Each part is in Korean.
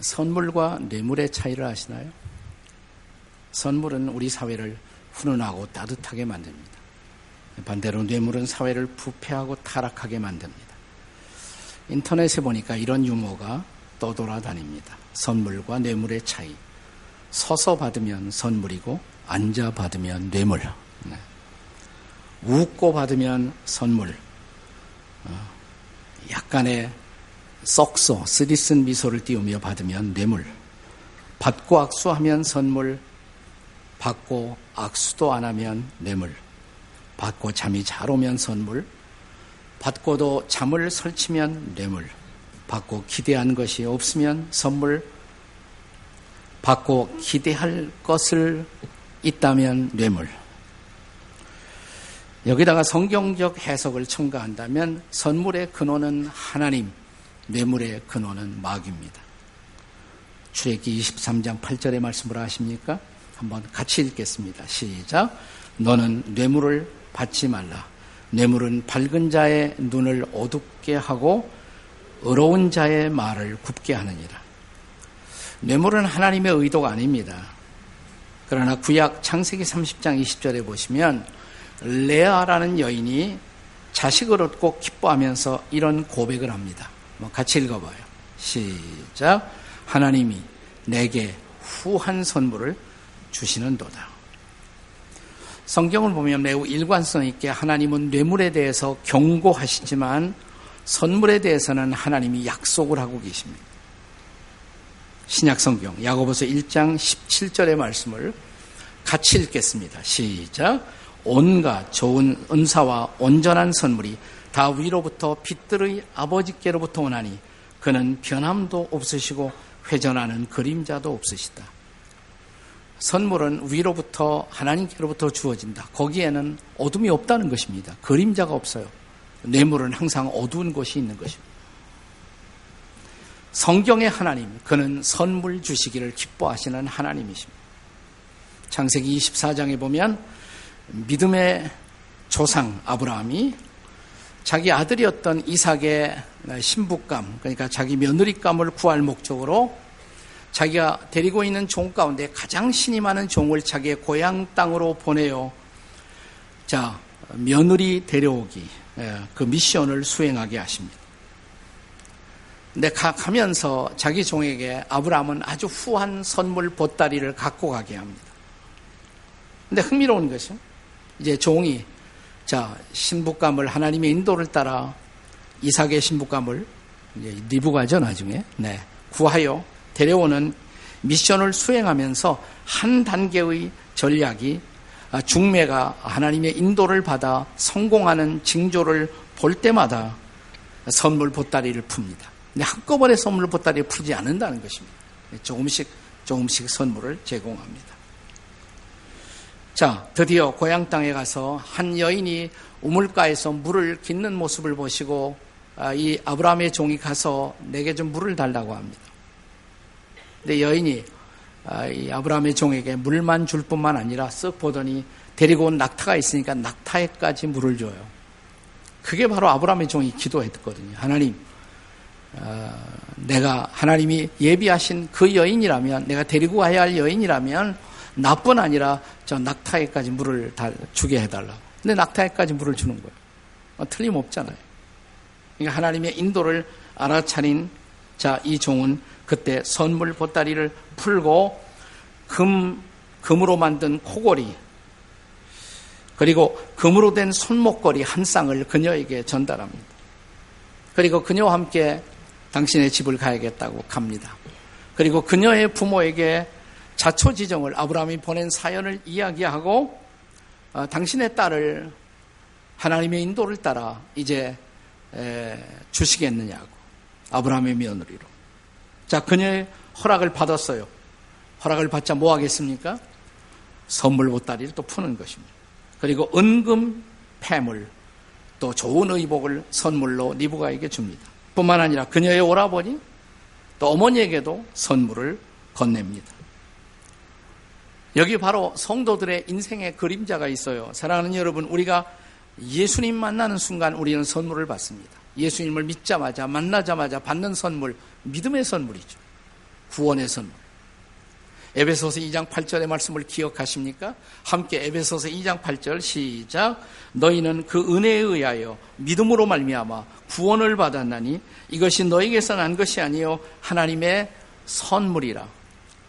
선물과 뇌물의 차이를 아시나요? 선물은 우리 사회를 훈훈하고 따뜻하게 만듭니다. 반대로 뇌물은 사회를 부패하고 타락하게 만듭니다. 인터넷에 보니까 이런 유머가 떠돌아다닙니다. 선물과 뇌물의 차이. 서서 받으면 선물이고 앉아 받으면 뇌물. 네. 웃고 받으면 선물. 어, 약간의 썩소, 쓰디쓴 미소를 띄우며 받으면 뇌물. 받고 악수하면 선물. 받고 악수도 안 하면 뇌물. 받고 잠이 잘 오면 선물. 받고도 잠을 설치면 뇌물. 받고 기대한 것이 없으면 선물. 받고 기대할 것을 있다면 뇌물. 여기다가 성경적 해석을 첨가한다면 선물의 근원은 하나님, 뇌물의 근원은 마귀입니다. 출애기 23장 8절의 말씀을 아십니까? 한번 같이 읽겠습니다. 시작. 너는 뇌물을 받지 말라. 뇌물은 밝은 자의 눈을 어둡게 하고 어려운 자의 말을 굽게 하느니라. 뇌물은 하나님의 의도가 아닙니다. 그러나 구약 창세기 30장 20절에 보시면 레아라는 여인이 자식을 얻고 기뻐하면서 이런 고백을 합니다. 뭐 같이 읽어봐요. 시작. 하나님이 내게 후한 선물을 주시는도다. 성경을 보면 매우 일관성 있게 하나님은 뇌물에 대해서 경고하시지만 선물에 대해서는 하나님이 약속을 하고 계십니다. 신약 성경 야고보서 1장 17절의 말씀을 같이 읽겠습니다. 시작. 온갖 좋은 은사와 온전한 선물이 다 위로부터 빛들의 아버지께로부터 오나니 그는 변함도 없으시고 회전하는 그림자도 없으시다. 선물은 위로부터 하나님께로부터 주어진다. 거기에는 어둠이 없다는 것입니다. 그림자가 없어요. 뇌물은 항상 어두운 곳이 있는 것입니다. 성경의 하나님, 그는 선물 주시기를 기뻐하시는 하나님이십니다. 창세기 24장에 보면 믿음의 조상 아브라함이 자기 아들이었던 이삭의 신부감, 그러니까 자기 며느리감을 구할 목적으로 자기가 데리고 있는 종 가운데 가장 신이 많은 종을 자기의 고향 땅으로 보내요. 자, 며느리 데려오기, 예, 그 미션을 수행하게 하십니다. 근데 가면서 자기 종에게 아브라함은 아주 후한 선물 보따리를 갖고 가게 합니다. 근데 흥미로운 것은 이제 종이 자 신부감을 하나님의 인도를 따라 이삭의 신부감을 리브가죠 나중에 네 구하여 데려오는 미션을 수행하면서 한 단계의 전략이 아, 중매가 하나님의 인도를 받아 성공하는 징조를 볼 때마다 선물 보따리를 풉니다. 한꺼번에 선물 보따리를 풀지 않는다는 것입니다. 조금씩 조금씩 선물을 제공합니다. 자, 드디어 고향 땅에 가서 한 여인이 우물가에서 물을 깃는 모습을 보시고 아, 이 아브라함의 종이 가서 내게 좀 물을 달라고 합니다. 근데 여인이 아, 이 아브라함의 종에게 물만 줄 뿐만 아니라 쓱 보더니 데리고 온 낙타가 있으니까 낙타에까지 물을 줘요. 그게 바로 아브라함의 종이 기도했거든요. 하나님, 어, 내가 하나님이 예비하신 그 여인이라면, 내가 데리고 가야 할 여인이라면 나뿐 아니라 저 낙타에까지 물을 주게 해달라. 근데 낙타에까지 물을 주는 거예요. 어, 틀림없잖아요. 그러니까 하나님의 인도를 알아차린 자, 이 종은 그때 선물 보따리를 풀고 금, 금으로 만든 코골이, 그리고 금으로 된 손목걸이 한 쌍을 그녀에게 전달합니다. 그리고 그녀와 함께 당신의 집을 가야겠다고 갑니다. 그리고 그녀의 부모에게 자초지정을 아브라함이 보낸 사연을 이야기하고 어, 당신의 딸을 하나님의 인도를 따라 이제 에, 주시겠느냐고. 아브라함의 며느리로. 자 그녀의 허락을 받았어요. 허락을 받자 뭐 하겠습니까? 선물 보따리를 또 푸는 것입니다. 그리고 은금 폐물 또 좋은 의복을 선물로 리브가에게 줍니다. 뿐만 아니라 그녀의 오라버니 또 어머니에게도 선물을 건넵니다 여기 바로 성도들의 인생의 그림자가 있어요. 사랑하는 여러분, 우리가 예수님 만나는 순간 우리는 선물을 받습니다. 예수님을 믿자마자 만나자마자 받는 선물, 믿음의 선물이죠. 구원의 선물. 에베소서 2장 8절의 말씀을 기억하십니까? 함께 에베소서 2장 8절 시작. 너희는 그 은혜에 의하여 믿음으로 말미암아 구원을 받았나니 이것이 너에게서 난 것이 아니요 하나님의 선물이라.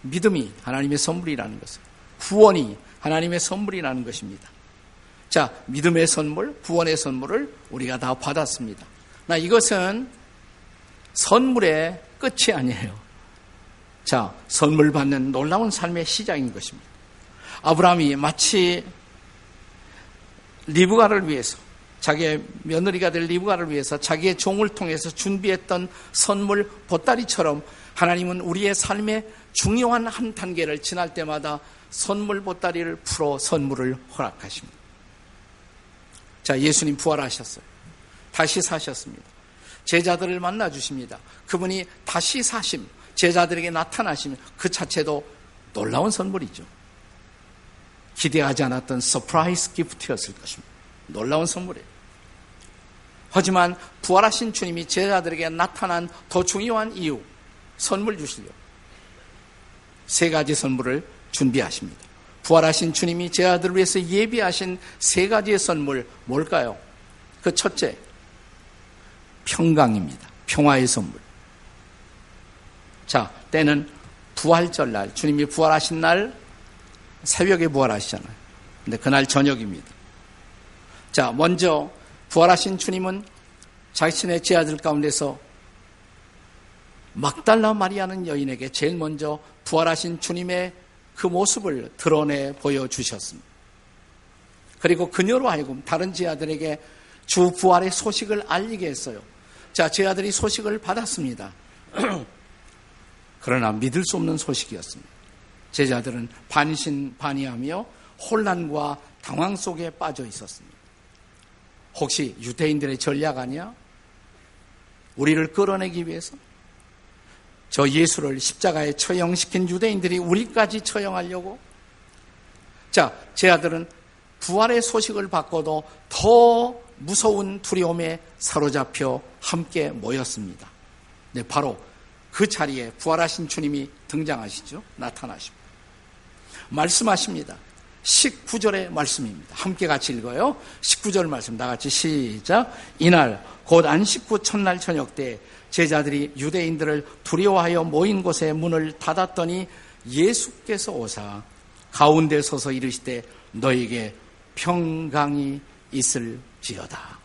믿음이 하나님의 선물이라는 것을. 구원이 하나님의 선물이라는 것입니다. 자, 믿음의 선물, 구원의 선물을 우리가 다 받았습니다. 나 이것은 선물의 끝이 아니에요. 자, 선물 받는 놀라운 삶의 시작인 것입니다. 아브라함이 마치 리브가를 위해서 자기의 며느리가 될 리브가를 위해서 자기의 종을 통해서 준비했던 선물 보따리처럼 하나님은 우리의 삶의 중요한 한 단계를 지날 때마다 선물 보따리를 풀어 선물을 허락하십니다. 자, 예수님 부활하셨어요. 다시 사셨습니다. 제자들을 만나 주십니다. 그분이 다시 사심, 제자들에게 나타나시면 그 자체도 놀라운 선물이죠. 기대하지 않았던 surprise gift였을 것입니다. 놀라운 선물이에요. 하지만 부활하신 주님이 제자들에게 나타난 더 중요한 이유, 선물 주시려고. 세 가지 선물을 준비하십니다. 부활하신 주님이 제자들을 위해서 예비하신 세 가지의 선물, 뭘까요? 그 첫째, 평강입니다. 평화의 선물. 자, 때는 부활절 날, 주님이 부활하신 날 새벽에 부활하시잖아요. 근데 그날 저녁입니다. 자, 먼저 부활하신 주님은 자신의 제 아들 가운데서 막달라 마리아는 여인에게 제일 먼저 부활하신 주님의 그 모습을 드러내 보여주셨습니다. 그리고 그녀로 하여금 다른 제 아들에게 주 부활의 소식을 알리게 했어요. 자, 제 아들이 소식을 받았습니다. 그러나 믿을 수 없는 소식이었습니다. 제자들은 반신반의하며 혼란과 당황 속에 빠져 있었습니다. 혹시 유대인들의 전략 아니야? 우리를 끌어내기 위해서? 저 예수를 십자가에 처형시킨 유대인들이 우리까지 처형하려고? 자, 제 아들은 부활의 소식을 받고도 더 무서운 두려움에 사로잡혀 함께 모였습니다. 네, 바로 그 자리에 부활하신 주님이 등장하시죠. 나타나십니다. 말씀하십니다. 19절의 말씀입니다. 함께 같이 읽어요. 19절 말씀 다 같이 시작. 이날 곧 안식 후 첫날 저녁 때 제자들이 유대인들을 두려워하여 모인 곳에 문을 닫았더니 예수께서 오사 가운데 서서 이르시되 너에게 평강이 있을지어다.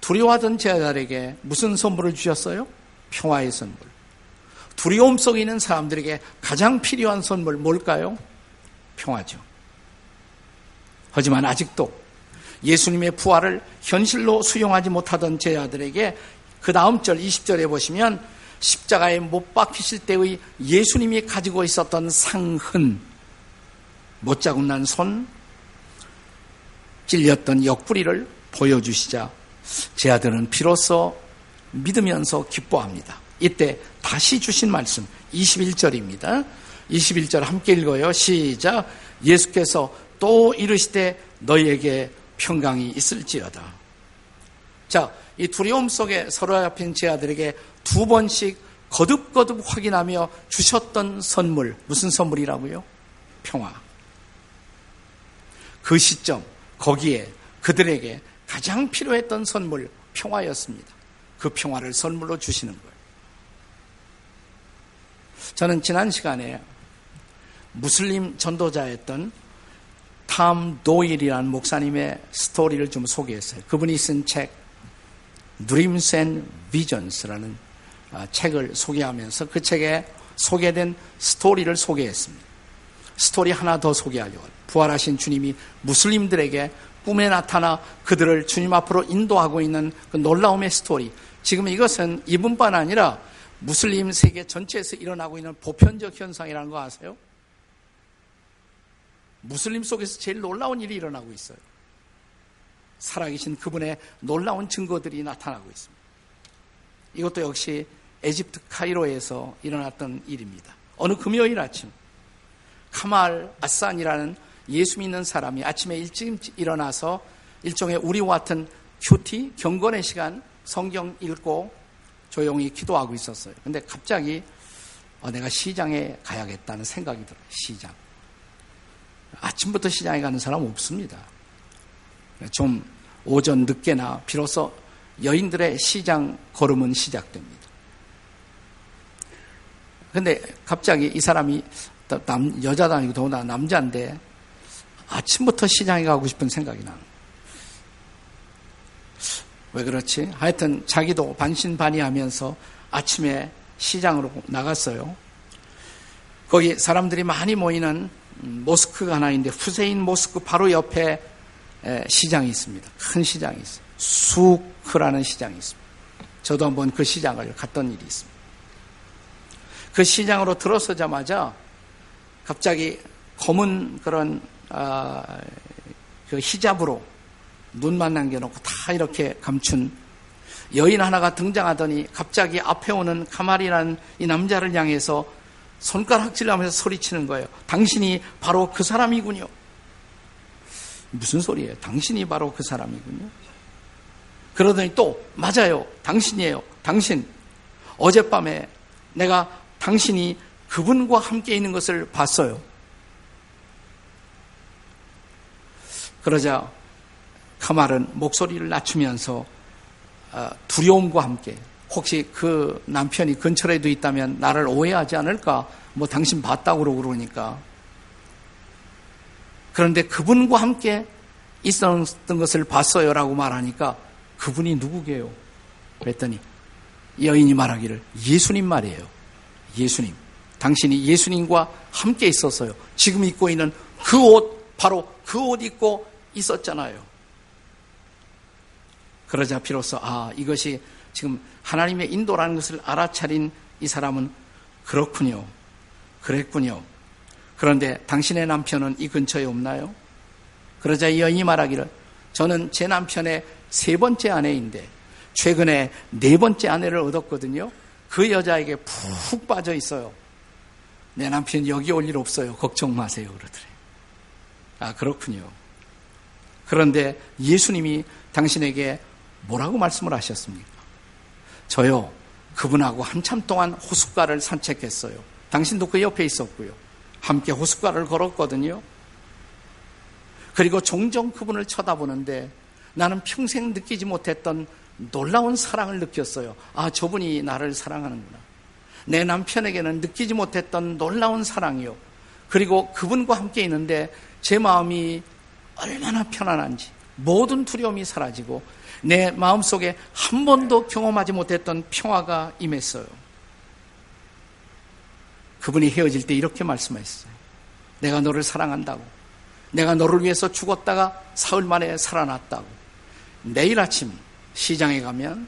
두려워하던 제자들에게 무슨 선물을 주셨어요? 평화의 선물. 두려움 속에 있는 사람들에게 가장 필요한 선물 뭘까요? 평화죠. 하지만 아직도 예수님의 부활을 현실로 수용하지 못하던 제자들에게 그 다음 절 20절에 보시면 십자가에 못 박히실 때의 예수님이 가지고 있었던 상흔, 못 자국 난 손, 찔렸던 옆구리를 보여주시자 제 아들은 비로소 믿으면서 기뻐합니다. 이때 다시 주신 말씀 21절입니다. 21절 함께 읽어요. 시작. 예수께서 또 이르시되 너희에게 평강이 있을지어다. 자, 이 두려움 속에 서로 잡힌 제 아들에게 두 번씩 거듭거듭 확인하며 주셨던 선물, 무슨 선물이라고요? 평화. 그 시점, 거기에 그들에게 가장 필요했던 선물, 평화였습니다. 그 평화를 선물로 주시는 거예요. 저는 지난 시간에 무슬림 전도자였던 탐 도일이라는 목사님의 스토리를 좀 소개했어요. 그분이 쓴 책, Dreams and Visions라는 아, 책을 소개하면서 그 책에 소개된 스토리를 소개했습니다. 스토리 하나 더 소개하려고. 부활하신 주님이 무슬림들에게 꿈에 나타나 그들을 주님 앞으로 인도하고 있는 그 놀라움의 스토리. 지금 이것은 이분뿐 아니라 무슬림 세계 전체에서 일어나고 있는 보편적 현상이라는 거 아세요? 무슬림 속에서 제일 놀라운 일이 일어나고 있어요. 살아계신 그분의 놀라운 증거들이 나타나고 있습니다. 이것도 역시 에집트 카이로에서 일어났던 일입니다. 어느 금요일 아침, 카말 아산이라는 예수 믿는 사람이 아침에 일찍 일어나서 일종의 우리와 같은 큐티, 경건의 시간, 성경 읽고 조용히 기도하고 있었어요. 근데 갑자기 어, 내가 시장에 가야겠다는 생각이 들어요. 시장. 아침부터 시장에 가는 사람 없습니다. 좀 오전 늦게나 비로소 여인들의 시장 걸음은 시작됩니다. 근데 갑자기 이 사람이 남, 여자도 아니고 더구나 남자인데 아침부터 시장에 가고 싶은 생각이 나는 왜 그렇지? 하여튼 자기도 반신반의하면서 아침에 시장으로 나갔어요. 거기 사람들이 많이 모이는 모스크가 하나 있는데 후세인 모스크 바로 옆에 시장이 있습니다. 큰 시장이 있어요. 수크라는 시장이 있습니다. 저도 한번 그 시장을 갔던 일이 있습니다. 그 시장으로 들어서자마자 갑자기 검은 그런 아, 그 히잡으로 눈만 남겨놓고 다 이렇게 감춘 여인 하나가 등장하더니 갑자기 앞에 오는 카말이라는 이 남자를 향해서 손가락질하면서 소리치는 거예요. 당신이 바로 그 사람이군요. 무슨 소리예요? 당신이 바로 그 사람이군요. 그러더니 또 맞아요. 당신이에요. 당신. 어젯밤에 내가 당신이 그분과 함께 있는 것을 봤어요. 그러자 카말은 목소리를 낮추면서 어, 두려움과 함께 혹시 그 남편이 근처에도 있다면 나를 오해하지 않을까? 뭐 당신 봤다고 그러고 그러니까. 그런데 그분과 함께 있었던 것을 봤어요라고 말하니까 그분이 누구게요? 그랬더니 여인이 말하기를 예수님 말이에요. 예수님. 당신이 예수님과 함께 있었어요. 지금 입고 있는 그 옷, 바로 그 옷 입고 있었잖아요. 그러자 비로소 아 이것이 지금 하나님의 인도라는 것을 알아차린 이 사람은 그렇군요. 그랬군요. 그런데 당신의 남편은 이 근처에 없나요? 그러자 이 여인이 말하기를 저는 제 남편의 세 번째 아내인데 최근에 네 번째 아내를 얻었거든요. 그 여자에게 푹 빠져 있어요. 내 남편 여기 올 일 없어요. 걱정 마세요. 그러더래. 아, 그렇군요. 그런데 예수님이 당신에게 뭐라고 말씀을 하셨습니까? 저요, 그분하고 한참 동안 호숫가를 산책했어요. 당신도 그 옆에 있었고요. 함께 호숫가를 걸었거든요. 그리고 종종 그분을 쳐다보는데 나는 평생 느끼지 못했던 놀라운 사랑을 느꼈어요. 아, 저분이 나를 사랑하는구나. 내 남편에게는 느끼지 못했던 놀라운 사랑이요. 그리고 그분과 함께 있는데 제 마음이 얼마나 편안한지 모든 두려움이 사라지고 내 마음속에 한 번도 경험하지 못했던 평화가 임했어요. 그분이 헤어질 때 이렇게 말씀하셨어요. 내가 너를 사랑한다고. 내가 너를 위해서 죽었다가 사흘 만에 살아났다고. 내일 아침 시장에 가면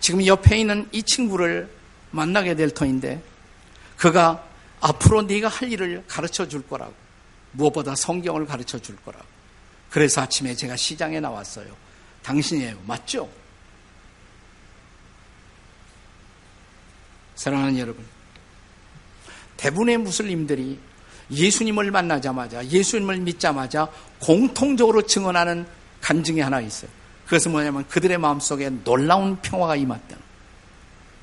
지금 옆에 있는 이 친구를 만나게 될 터인데 그가 앞으로 네가 할 일을 가르쳐 줄 거라고. 무엇보다 성경을 가르쳐 줄 거라고. 그래서 아침에 제가 시장에 나왔어요. 당신이에요. 맞죠? 사랑하는 여러분. 대부분의 무슬림들이 예수님을 만나자마자, 예수님을 믿자마자 공통적으로 증언하는 간증이 하나 있어요. 그것은 뭐냐면 그들의 마음속에 놀라운 평화가 임했다.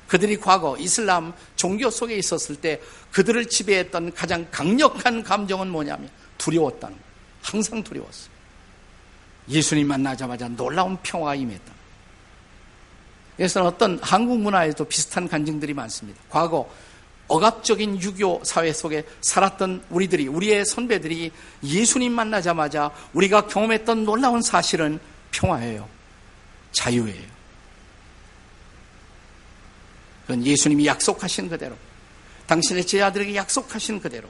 그들이 과거 이슬람 종교 속에 있었을 때 그들을 지배했던 가장 강력한 감정은 뭐냐면 두려웠다는 거예요. 항상 두려웠어요. 예수님 만나자마자 놀라운 평화가 임했다. 그래서 어떤 한국 문화에도 비슷한 간증들이 많습니다. 과거 억압적인 유교 사회 속에 살았던 우리들이, 우리의 선배들이 예수님 만나자마자 우리가 경험했던 놀라운 사실은 평화예요. 자유예요. 그건 예수님이 약속하신 그대로, 당신의 제자들에게 약속하신 그대로,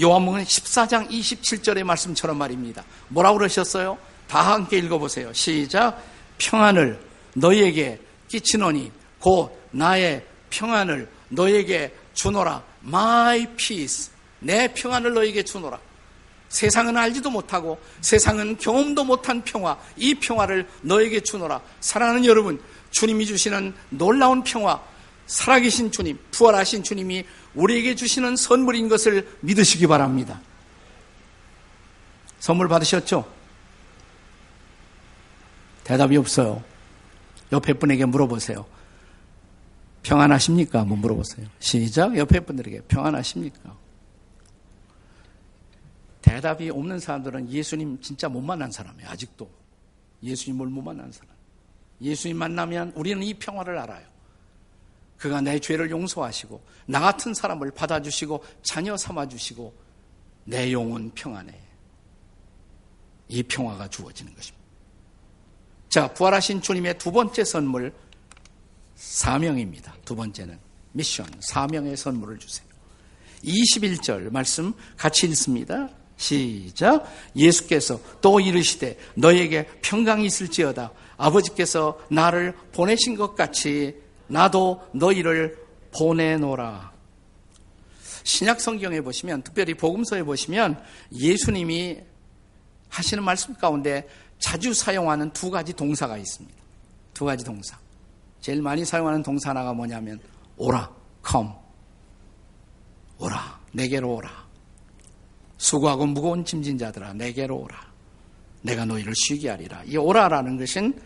요한복음 14장 27절의 말씀처럼 말입니다. 뭐라고 그러셨어요? 다 함께 읽어보세요. 시작. 평안을 너희에게 끼치노니 곧 나의 평안을 너희에게 주노라. My peace. 내 평안을 너희에게 주노라. 세상은 알지도 못하고 세상은 경험도 못한 평화, 이 평화를 너에게 주노라. 사랑하는 여러분, 주님이 주시는 놀라운 평화, 살아계신 주님, 부활하신 주님이 우리에게 주시는 선물인 것을 믿으시기 바랍니다. 선물 받으셨죠? 대답이 없어요. 옆에 분에게 물어보세요. 평안하십니까? 한번 물어보세요. 시작. 옆에 분들에게 평안하십니까? 대답이 없는 사람들은 예수님 진짜 못 만난 사람이에요. 아직도. 예수님을 못 만난 사람. 예수님 만나면 우리는 이 평화를 알아요. 그가 내 죄를 용서하시고 나 같은 사람을 받아주시고 자녀 삼아주시고 내 영혼 평안해. 이 평화가 주어지는 것입니다. 자, 부활하신 주님의 두 번째 선물, 사명입니다. 두 번째는 미션, 사명의 선물을 주세요. 21절 말씀 같이 읽습니다. 시작. 예수께서 또 이르시되 너에게 평강이 있을지어다. 아버지께서 나를 보내신 것 같이 나도 너희를 보내노라. 신약 성경에 보시면 특별히 복음서에 보시면 예수님이 하시는 말씀 가운데 자주 사용하는 두 가지 동사가 있습니다. 두 가지 동사. 제일 많이 사용하는 동사 하나가 뭐냐면 오라, come. 오라, 내게로 오라. 수고하고 무거운 짐진 자들아 내게로 오라. 내가 너희를 쉬게 하리라. 이 오라라는 것은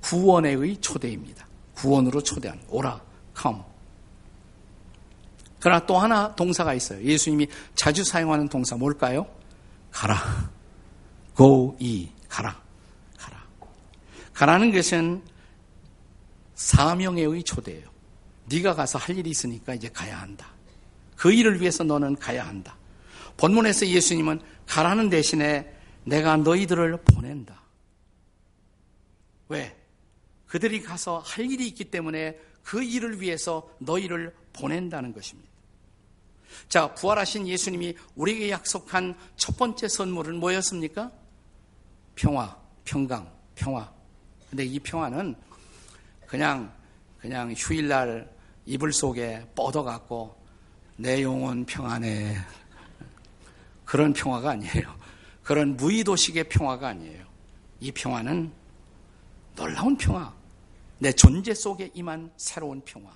구원의 초대입니다. 구원으로 초대한 오라, come. 그러나 또 하나 동사가 있어요. 예수님이 자주 사용하는 동사 뭘까요? 가라. go, e, 가라. 가라. 가라는 것은 사명의 초대예요. 네가 가서 할 일이 있으니까 이제 가야 한다. 그 일을 위해서 너는 가야 한다. 본문에서 예수님은 가라는 대신에 내가 너희들을 보낸다. 왜? 그들이 가서 할 일이 있기 때문에 그 일을 위해서 너희를 보낸다는 것입니다. 자, 부활하신 예수님이 우리에게 약속한 첫 번째 선물은 뭐였습니까? 평화, 평강, 평화. 근데 이 평화는 그냥, 그냥 휴일날 이불 속에 뻗어갖고 내 영혼 평안해. 그런 평화가 아니에요. 그런 무의도식의 평화가 아니에요. 이 평화는 놀라운 평화. 내 존재 속에 임한 새로운 평화.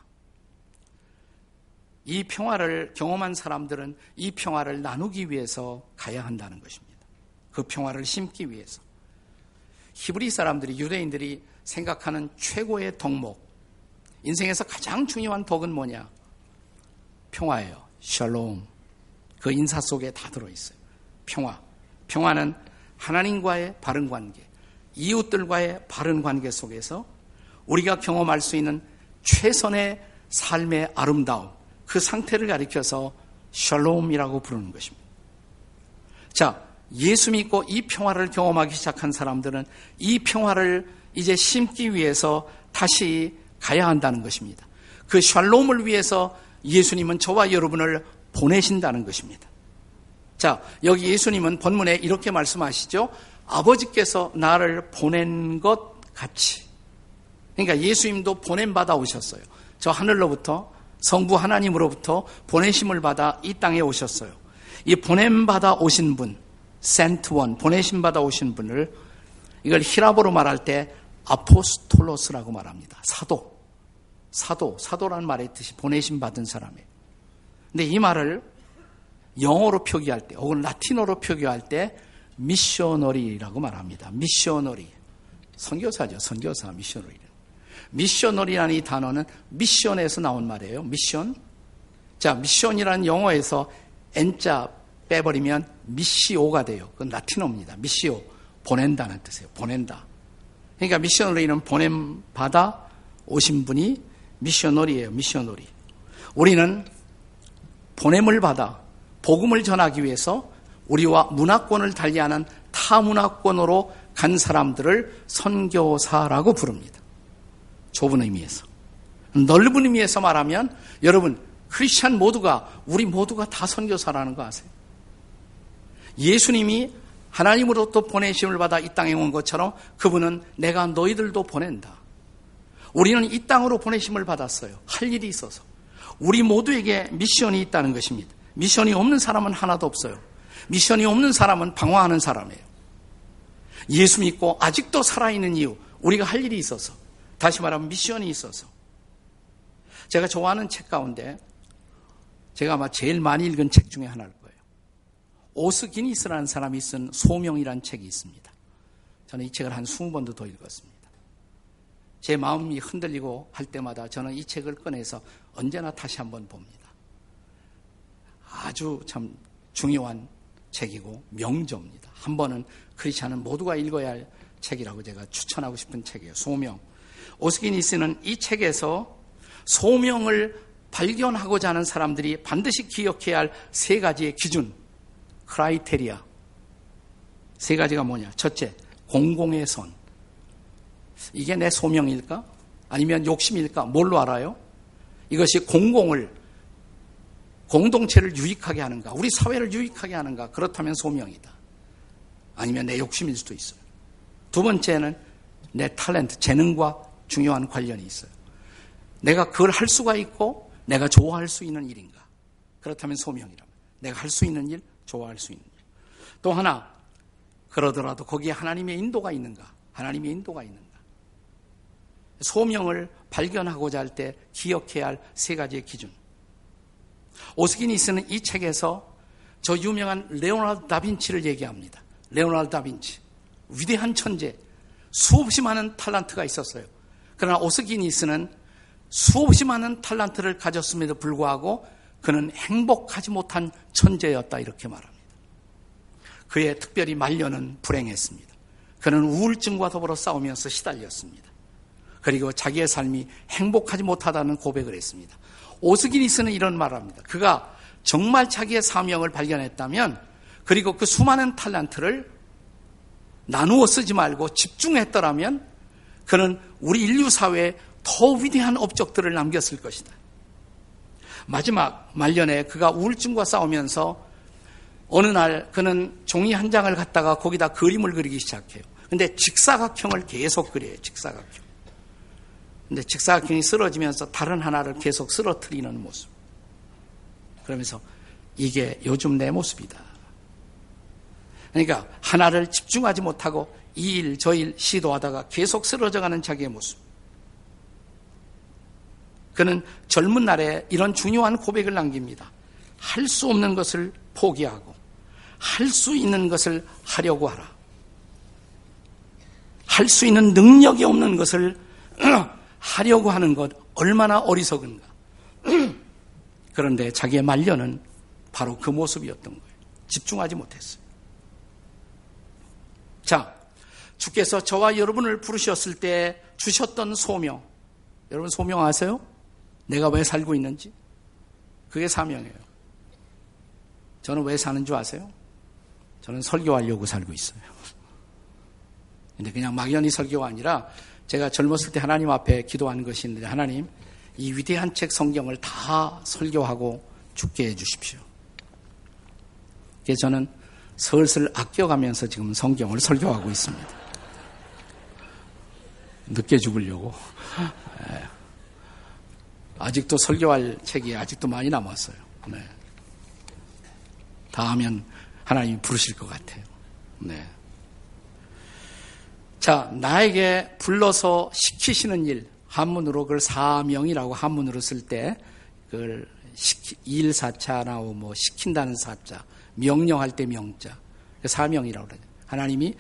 이 평화를 경험한 사람들은 이 평화를 나누기 위해서 가야 한다는 것입니다. 그 평화를 심기 위해서. 히브리 사람들이, 유대인들이 생각하는 최고의 덕목, 인생에서 가장 중요한 덕은 뭐냐? 평화예요. 샬롬. 그 인사 속에 다 들어있어요. 평화. 평화는 하나님과의 바른 관계, 이웃들과의 바른 관계 속에서 우리가 경험할 수 있는 최선의 삶의 아름다움, 그 상태를 가리켜서 샬롬이라고 부르는 것입니다. 자, 예수 믿고 이 평화를 경험하기 시작한 사람들은 이 평화를 이제 심기 위해서 다시 가야 한다는 것입니다. 그 샬롬을 위해서 예수님은 저와 여러분을 보내신다는 것입니다. 자, 여기 예수님은 본문에 이렇게 말씀하시죠. 아버지께서 나를 보낸 것 같이. 그러니까 예수님도 보냄받아 오셨어요. 저 하늘로부터 성부 하나님으로부터 보내심을 받아 이 땅에 오셨어요. 이 보냄받아 오신 분, sent one, 보내심 받아 오신 분을 이걸 히라보로 말할 때 아포스톨로스라고 말합니다. 사도. 사도, 사도라는 말의 뜻이 보내심 받은 사람이에요. 근데 이 말을 영어로 표기할 때, 혹은 라틴어로 표기할 때 미셔너리라고 말합니다. 미셔너리. 선교사죠. 선교사 미셔너리. 미셔너리라는 이 단어는 미션에서 나온 말이에요. 미션. 자, 미션이라는 영어에서 N자 빼버리면 미시오가 돼요. 그건 라틴어입니다. 미시오. 보낸다는 뜻이에요. 보낸다. 그러니까 미셔너리는 보냄 받아 오신 분이 미셔너리예요. 미셔너리. 우리는 보냄을 받아 복음을 전하기 위해서 우리와 문화권을 달리하는 타문화권으로 간 사람들을 선교사라고 부릅니다. 좁은 의미에서. 넓은 의미에서 말하면 여러분 크리스찬 모두가 우리 모두가 다 선교사라는 거 아세요? 예수님이 하나님으로부터 보내심을 받아 이 땅에 온 것처럼 그분은 내가 너희들도 보낸다. 우리는 이 땅으로 보내심을 받았어요. 할 일이 있어서. 우리 모두에게 미션이 있다는 것입니다. 미션이 없는 사람은 하나도 없어요. 미션이 없는 사람은 방황하는 사람이에요. 예수 믿고 아직도 살아있는 이유, 우리가 할 일이 있어서. 다시 말하면 미션이 있어서. 제가 좋아하는 책 가운데 제가 아마 제일 많이 읽은 책 중에 거예요. 오스 기니스라는 사람이 쓴 소명이라는 책이 있습니다. 저는 이 책을 한 20번도 더 읽었습니다. 제 마음이 흔들리고 할 때마다 저는 이 책을 꺼내서 언제나 다시 한번 봅니다. 아주 참 중요한 책이고 명저입니다. 한 번은 크리스찬은 모두가 읽어야 할 책이라고 제가 추천하고 싶은 책이에요. 소명. 오스기니스는 이 책에서 소명을 발견하고자 하는 사람들이 반드시 기억해야 할 세 가지의 기준, 크라이테리아. 세 가지가 뭐냐? 첫째, 공공의 선. 이게 내 소명일까? 아니면 욕심일까? 뭘로 알아요? 이것이 공공을, 공동체를 유익하게 하는가? 우리 사회를 유익하게 하는가? 그렇다면 소명이다. 아니면 내 욕심일 수도 있어요. 두 번째는 내 탤런트, 재능과 중요한 관련이 있어요. 내가 그걸 할 수가 있고 내가 좋아할 수 있는 일인가? 그렇다면 소명이라면 내가 할 수 있는 일, 좋아할 수 있는 일. 또 하나 그러더라도 거기에 하나님의 인도가 있는가? 하나님의 인도가 있는가? 소명을 발견하고자 할 때 기억해야 할 세 가지의 기준. 오스기니스는 이 책에서 저 유명한 레오나르도 다빈치를 얘기합니다. 레오나르도 다빈치. 위대한 천재. 수없이 많은 탈란트가 있었어요. 그러나 오스기니스는 수없이 많은 탈란트를 가졌음에도 불구하고 그는 행복하지 못한 천재였다 이렇게 말합니다. 그의 특별히 말년은 불행했습니다. 그는 우울증과 더불어 싸우면서 시달렸습니다. 그리고 자기의 삶이 행복하지 못하다는 고백을 했습니다. 오스기니스는 이런 말을 합니다. 그가 정말 자기의 사명을 발견했다면 그리고 그 수많은 탈란트를 나누어 쓰지 말고 집중했더라면 그는 우리 인류 사회에 더 위대한 업적들을 남겼을 것이다. 마지막 말년에 그가 우울증과 싸우면서 어느 날 그는 종이 한 장을 갖다가 거기다 그림을 그리기 시작해요. 근데 직사각형을 계속 그려요. 직사각형. 근데 직사각형이 쓰러지면서 다른 하나를 계속 쓰러뜨리는 모습. 그러면서 이게 요즘 내 모습이다. 그러니까 하나를 집중하지 못하고 이 일, 저 일 시도하다가 계속 쓰러져가는 자기의 모습. 그는 젊은 날에 이런 중요한 고백을 남깁니다. 할 수 없는 것을 포기하고 할 수 있는 것을 하려고 하라. 할 수 있는 능력이 없는 것을 하려고 하는 것 얼마나 어리석은가. 그런데 자기의 말년은 바로 그 모습이었던 거예요. 집중하지 못했어요. 자, 주께서 저와 여러분을 부르셨을 때 주셨던 소명. 여러분 소명 아세요? 내가 왜 살고 있는지? 그게 사명이에요. 저는 왜 사는 줄 아세요? 저는 설교하려고 살고 있어요. 근데 그냥 막연히 설교가 아니라 제가 젊었을 때 하나님 앞에 기도한 것이 있는데 하나님 이 위대한 책 성경을 다 설교하고 죽게 해 주십시오. 그래서 저는 슬슬 아껴가면서 지금 성경을 설교하고 있습니다. 늦게 죽으려고. 예. 아직도 설교할 책이 아직도 많이 남았어요. 네. 다 하면 하나님이 부르실 것 같아요. 네. 자, 나에게 불러서 시키시는 일, 한문으로 그걸 사명이라고 한문으로 쓸 때, 그걸 시키, 일사차나 뭐 시킨다는 사자, 명령할 때 명자, 사명이라고 그래요. 하나님이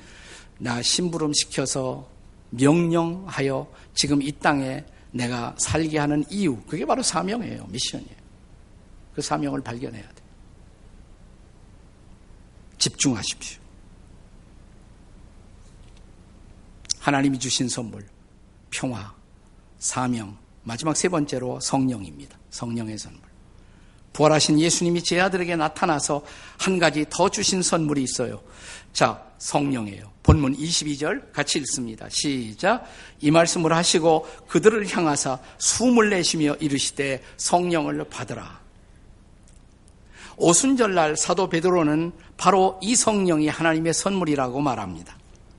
나 심부름 시켜서 명령하여 지금 이 땅에 내가 살게 하는 이유, 그게 바로 사명이에요. 미션이에요. 그 사명을 발견해야 돼. 집중하십시오. 하나님이 주신 선물, 평화, 사명, 마지막 세 번째로 성령입니다. 성령의 선물. 부활하신 예수님이 제 아들에게 나타나서 한 가지 더 주신 선물이 있어요. 자, 성령이에요. 본문 22절 같이 읽습니다. 시작. 이 말씀을 하시고 그들을 향하사 숨을 내쉬며 이르시되 성령을 받으라. 오순절날 사도 베드로는 바로 이 성령이 하나님의 선물이라고 말합니다.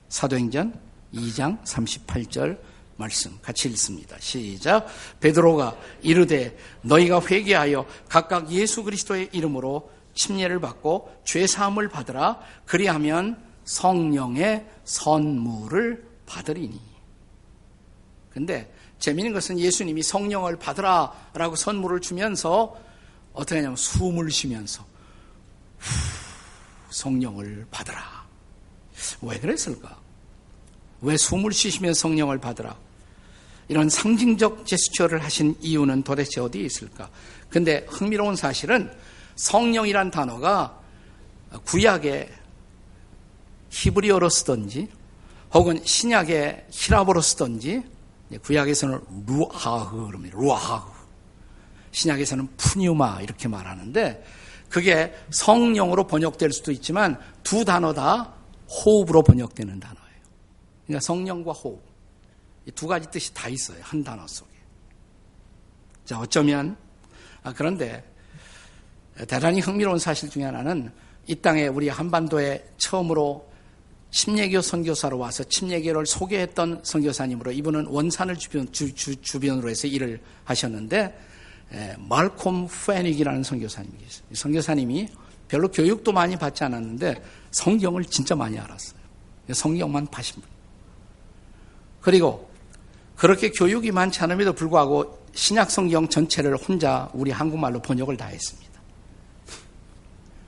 사도행전 2장 38절 말씀 같이 읽습니다. 시작. 베드로가 이르되 너희가 회개하여 각각 예수 그리스도의 이름으로 침례를 받고 죄 사함을 받으라. 그리하면 성령의 선물을 받으리니. 근데 재미있는 것은 예수님이 성령을 받으라라고 선물을 주면서 어떻게 하냐면 숨을 쉬면서 후, 성령을 받으라. 왜 그랬을까? 왜 숨을 쉬시면 성령을 받으라? 이런 상징적 제스처를 하신 이유는 도대체 어디에 있을까? 근데 흥미로운 사실은 성령이란 단어가 구약의 히브리어로 쓰던지 혹은 신약의 히라보로 쓰던지 구약에서는 루아흐 그럽니다. 루아흐. 신약에서는 푸뉴마 이렇게 말하는데 그게 성령으로 번역될 수도 있지만 두 단어 다 호흡으로 번역되는 단어예요. 그러니까 성령과 호흡. 이두 가지 뜻이 다 있어요. 한 단어 속에. 자, 어쩌면, 아, 그런데 대단히 흥미로운 사실 중에 하나는 이 땅에 우리 한반도에 처음으로 침례교 선교사로 와서 침례교를 소개했던 선교사님으로 이분은 원산을 주변, 주, 주, 주변으로 해서 일을 하셨는데 에, 말콤 페닉이라는 선교사님이 계세요. 이 선교사님이 별로 교육도 많이 받지 않았는데 성경을 진짜 많이 알았어요. 성경만 파신 분. 그리고 그렇게 교육이 많지 않음에도 불구하고 신약 성경 전체를 혼자 우리 한국말로 번역을 다 했습니다.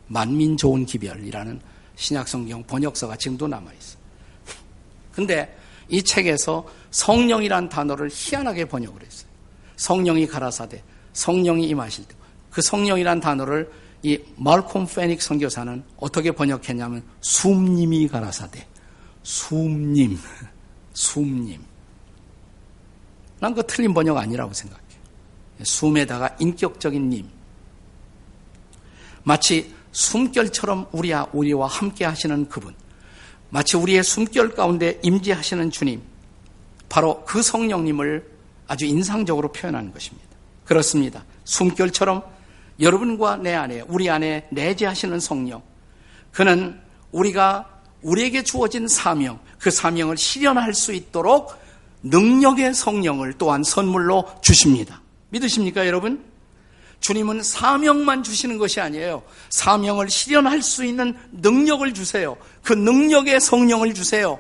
만민 좋은 기별이라는 신약 성경 번역서가 지금도 남아 있어요. 근데 이 책에서 성령이란 단어를 희한하게 번역을 했어요. 성령이 가라사대, 성령이 임하실 때. 그 성령이란 단어를 이 말콤 페닉 선교사는 어떻게 번역했냐면 숨님이 가라사대. 숨님. 숨님. 난 그 틀린 번역 아니라고 생각해. 숨에다가 인격적인 님. 마치 숨결처럼 우리와, 우리와 함께 하시는 그분. 마치 우리의 숨결 가운데 임재하시는 주님. 바로 그 성령님을 아주 인상적으로 표현하는 것입니다. 그렇습니다. 숨결처럼 여러분과 내 안에, 우리 안에 내재하시는 성령. 그는 우리가 우리에게 주어진 사명, 그 사명을 실현할 수 있도록 능력의 성령을 또한 선물로 주십니다. 믿으십니까, 여러분? 주님은 사명만 주시는 것이 아니에요. 사명을 실현할 수 있는 능력을 주세요. 그 능력의 성령을 주세요.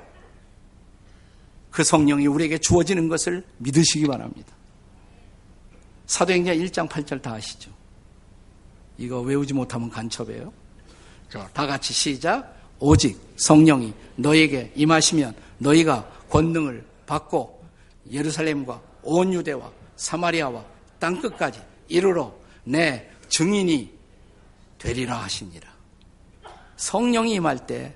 그 성령이 우리에게 주어지는 것을 믿으시기 바랍니다. 사도행전 1장 8절 다 아시죠? 이거 외우지 못하면 간첩이에요. 다 같이 시작. 오직 성령이 너에게 임하시면 너희가 권능을 받고 예루살렘과 온 유대와 사마리아와 땅 끝까지 이르러 내 증인이 되리라 하시니라. 성령이 임할 때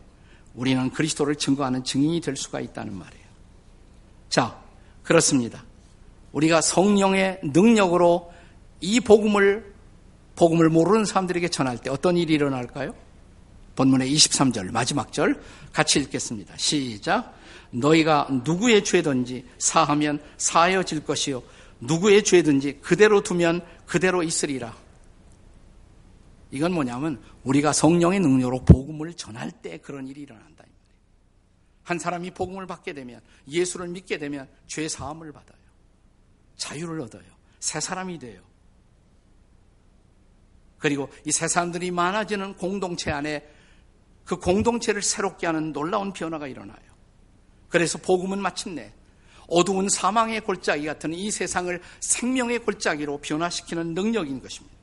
우리는 그리스도를 증거하는 증인이 될 수가 있다는 말이에요. 자, 그렇습니다. 우리가 성령의 능력으로 이 복음을 복음을 모르는 사람들에게 전할 때 어떤 일이 일어날까요? 본문의 23절 마지막 절 같이 읽겠습니다. 시작. 너희가 누구의 죄든지 사하면 사하여질 것이요 누구의 죄든지 그대로 두면 그대로 있으리라. 이건 뭐냐면 우리가 성령의 능력으로 복음을 전할 때 그런 일이 일어난다. 한 사람이 복음을 받게 되면 예수를 믿게 되면 죄 사함을 받아요. 자유를 얻어요. 새 사람이 돼요. 그리고 이 새 사람들이 많아지는 공동체 안에 그 공동체를 새롭게 하는 놀라운 변화가 일어나요. 그래서 복음은 마침내 어두운 사망의 골짜기 같은 이 세상을 생명의 골짜기로 변화시키는 능력인 것입니다.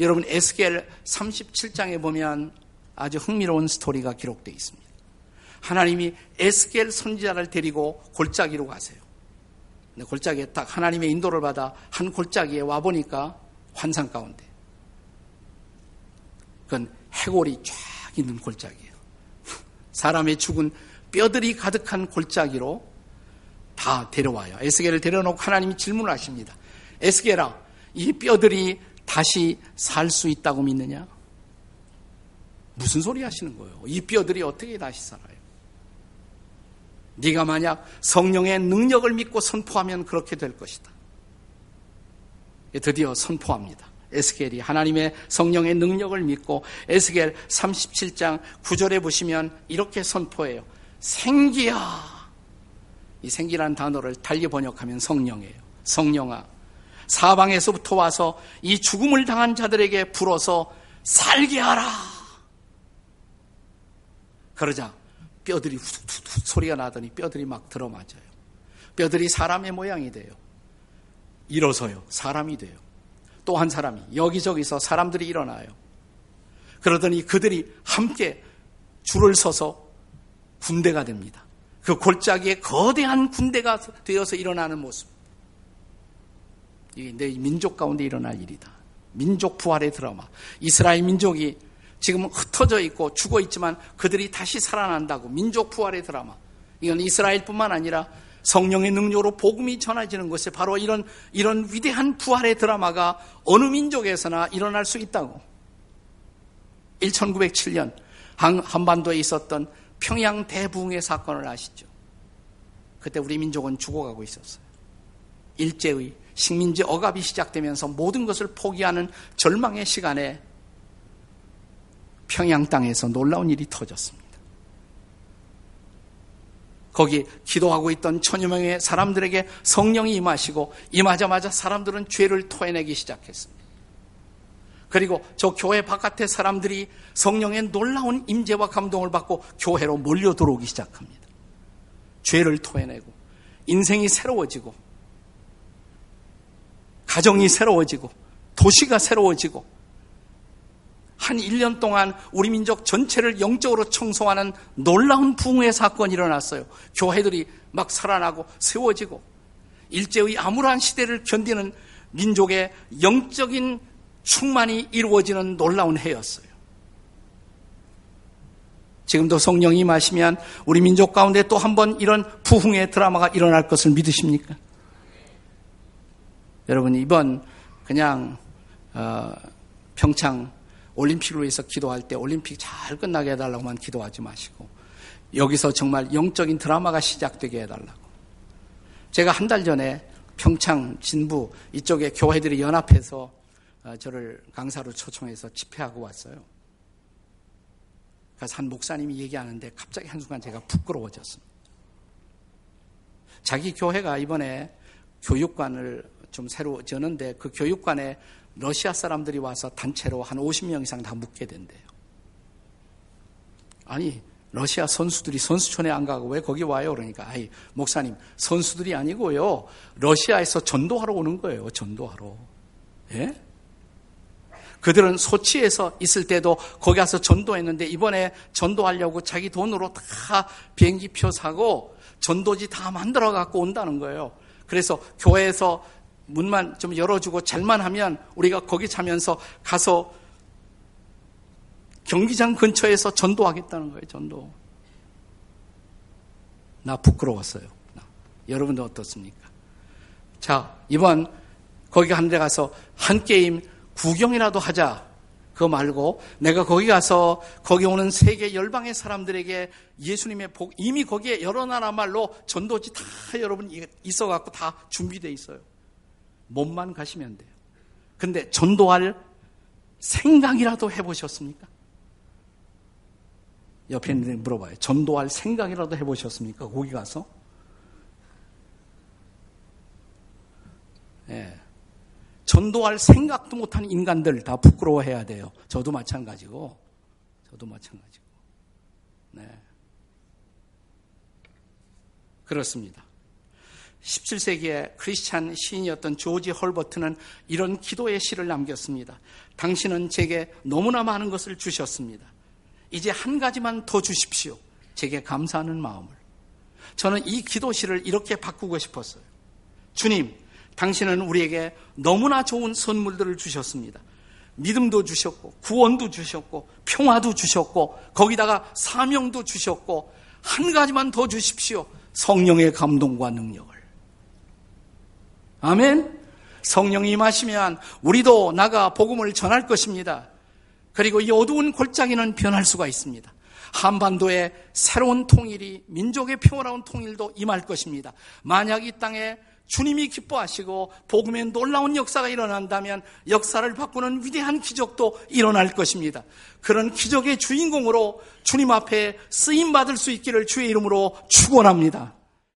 여러분 에스겔 37장에 보면 아주 흥미로운 스토리가 기록되어 있습니다. 하나님이 에스겔 선지자를 데리고 골짜기로 가세요. 근데 골짜기에 딱 하나님의 인도를 받아 한 골짜기에 와 보니까 환상 가운데 그건 해골이 쫙 있는 골짜기예요. 사람의 죽은 뼈들이 가득한 골짜기로 다 데려와요. 에스겔을 데려놓고 하나님이 질문을 하십니다. 에스겔아, 이 뼈들이 다시 살 수 있다고 믿느냐? 무슨 소리 하시는 거예요? 이 뼈들이 어떻게 다시 살아요? 네가 만약 성령의 능력을 믿고 선포하면 그렇게 될 것이다. 드디어 선포합니다. 에스겔이 하나님의 성령의 능력을 믿고 에스겔 37장 9절에 보시면 이렇게 선포해요. 생기야. 이 생기라는 단어를 달리 번역하면 성령이에요. 성령아. 사방에서부터 와서 이 죽음을 당한 자들에게 불어서 살게 하라. 그러자 뼈들이 후둑후둑 소리가 나더니 뼈들이 막 들어맞아요. 뼈들이 사람의 모양이 돼요. 일어서요. 사람이 돼요. 또 한 사람이 여기저기서 사람들이 일어나요. 그러더니 그들이 함께 줄을 서서 군대가 됩니다. 그 골짜기에 거대한 군대가 되어서 일어나는 모습. 이게 내 민족 가운데 일어날 일이다. 민족 부활의 드라마. 이스라엘 민족이 지금 흩어져 있고 죽어 있지만 그들이 다시 살아난다고 민족 부활의 드라마. 이건 이스라엘뿐만 아니라 성령의 능력으로 복음이 전해지는 것이 바로 이런 이런 위대한 부활의 드라마가 어느 민족에서나 일어날 수 있다고. 1907년 한반도에 있었던 평양 대붕의 사건을 아시죠? 그때 우리 민족은 죽어가고 있었어요. 일제의 식민지 억압이 시작되면서 모든 것을 포기하는 절망의 시간에 평양 땅에서 놀라운 일이 터졌습니다. 거기 기도하고 있던 천여 명의 사람들에게 성령이 임하시고 임하자마자 사람들은 죄를 토해내기 시작했습니다. 그리고 저 교회 바깥의 사람들이 성령의 놀라운 임재와 감동을 받고 교회로 몰려 들어오기 시작합니다. 죄를 토해내고 인생이 새로워지고 가정이 새로워지고 도시가 새로워지고 한 1년 동안 우리 민족 전체를 영적으로 청소하는 놀라운 붕의 사건이 일어났어요. 교회들이 막 살아나고 세워지고 일제의 암울한 시대를 견디는 민족의 영적인 충만이 이루어지는 놀라운 해였어요. 지금도 성령이 마시면 우리 민족 가운데 또 한 번 이런 부흥의 드라마가 일어날 것을 믿으십니까? 여러분 이번 그냥 어, 평창 올림픽을 위해서 기도할 때 올림픽 잘 끝나게 해달라고만 기도하지 마시고 여기서 정말 영적인 드라마가 시작되게 해달라고. 제가 한 달 전에 평창 진부 이쪽에 교회들이 연합해서 어, 저를 강사로 초청해서 집회하고 왔어요. 그래서 한 목사님이 얘기하는데 갑자기 한순간 제가 부끄러워졌습니다. 자기 교회가 이번에 교육관을 좀 새로 저는데 그 교육관에 러시아 사람들이 와서 단체로 한 50명 이상 다 묵게 된대요. 아니, 러시아 선수들이 선수촌에 안 가고 왜 거기 와요? 그러니까, 아이, 목사님, 선수들이 아니고요. 러시아에서 전도하러 오는 거예요, 전도하러. 예? 그들은 소치에서 있을 때도 거기 가서 전도했는데 이번에 전도하려고 자기 돈으로 다 비행기 표 사고 전도지 다 만들어 갖고 온다는 거예요. 그래서 교회에서 문만 좀 열어주고 잘만 하면 우리가 거기 자면서 가서 경기장 근처에서 전도하겠다는 거예요, 전도. 나 부끄러웠어요. 여러분도 어떻습니까? 자, 이번 거기 한 데 가서 한 게임 구경이라도 하자. 그거 말고 내가 거기 가서 거기 오는 세계 열방의 사람들에게 예수님의 복 이미 거기에 여러 나라 말로 전도지 다 여러분 있어 갖고 다 준비돼 있어요. 몸만 가시면 돼요. 근데 전도할 생각이라도 해 보셨습니까? 옆에 있는 데 물어봐요. 전도할 생각이라도 해 보셨습니까? 거기 가서? 예. 네. 전도할 생각도 못한 인간들 다 부끄러워해야 돼요. 저도 마찬가지고, 저도 마찬가지고. 네. 그렇습니다. 17세기의 크리스찬 시인이었던 조지 헐버트는 이런 기도의 시를 남겼습니다. 당신은 제게 너무나 많은 것을 주셨습니다. 이제 한 가지만 더 주십시오. 제게 감사하는 마음을. 저는 이 기도시를 이렇게 바꾸고 싶었어요. 주님, 당신은 우리에게 너무나 좋은 선물들을 주셨습니다. 믿음도 주셨고, 구원도 주셨고, 평화도 주셨고, 거기다가 사명도 주셨고, 한 가지만 더 주십시오. 성령의 감동과 능력을. 아멘? 성령이 임하시면 우리도 나가 복음을 전할 것입니다. 그리고 이 어두운 골짜기는 변할 수가 있습니다. 한반도에 새로운 통일이 민족의 평화로운 통일도 임할 것입니다. 만약 이 땅에 주님이 기뻐하시고 복음의 놀라운 역사가 일어난다면 역사를 바꾸는 위대한 기적도 일어날 것입니다. 그런 기적의 주인공으로 주님 앞에 쓰임 받을 수 있기를 주의 이름으로 축원합니다.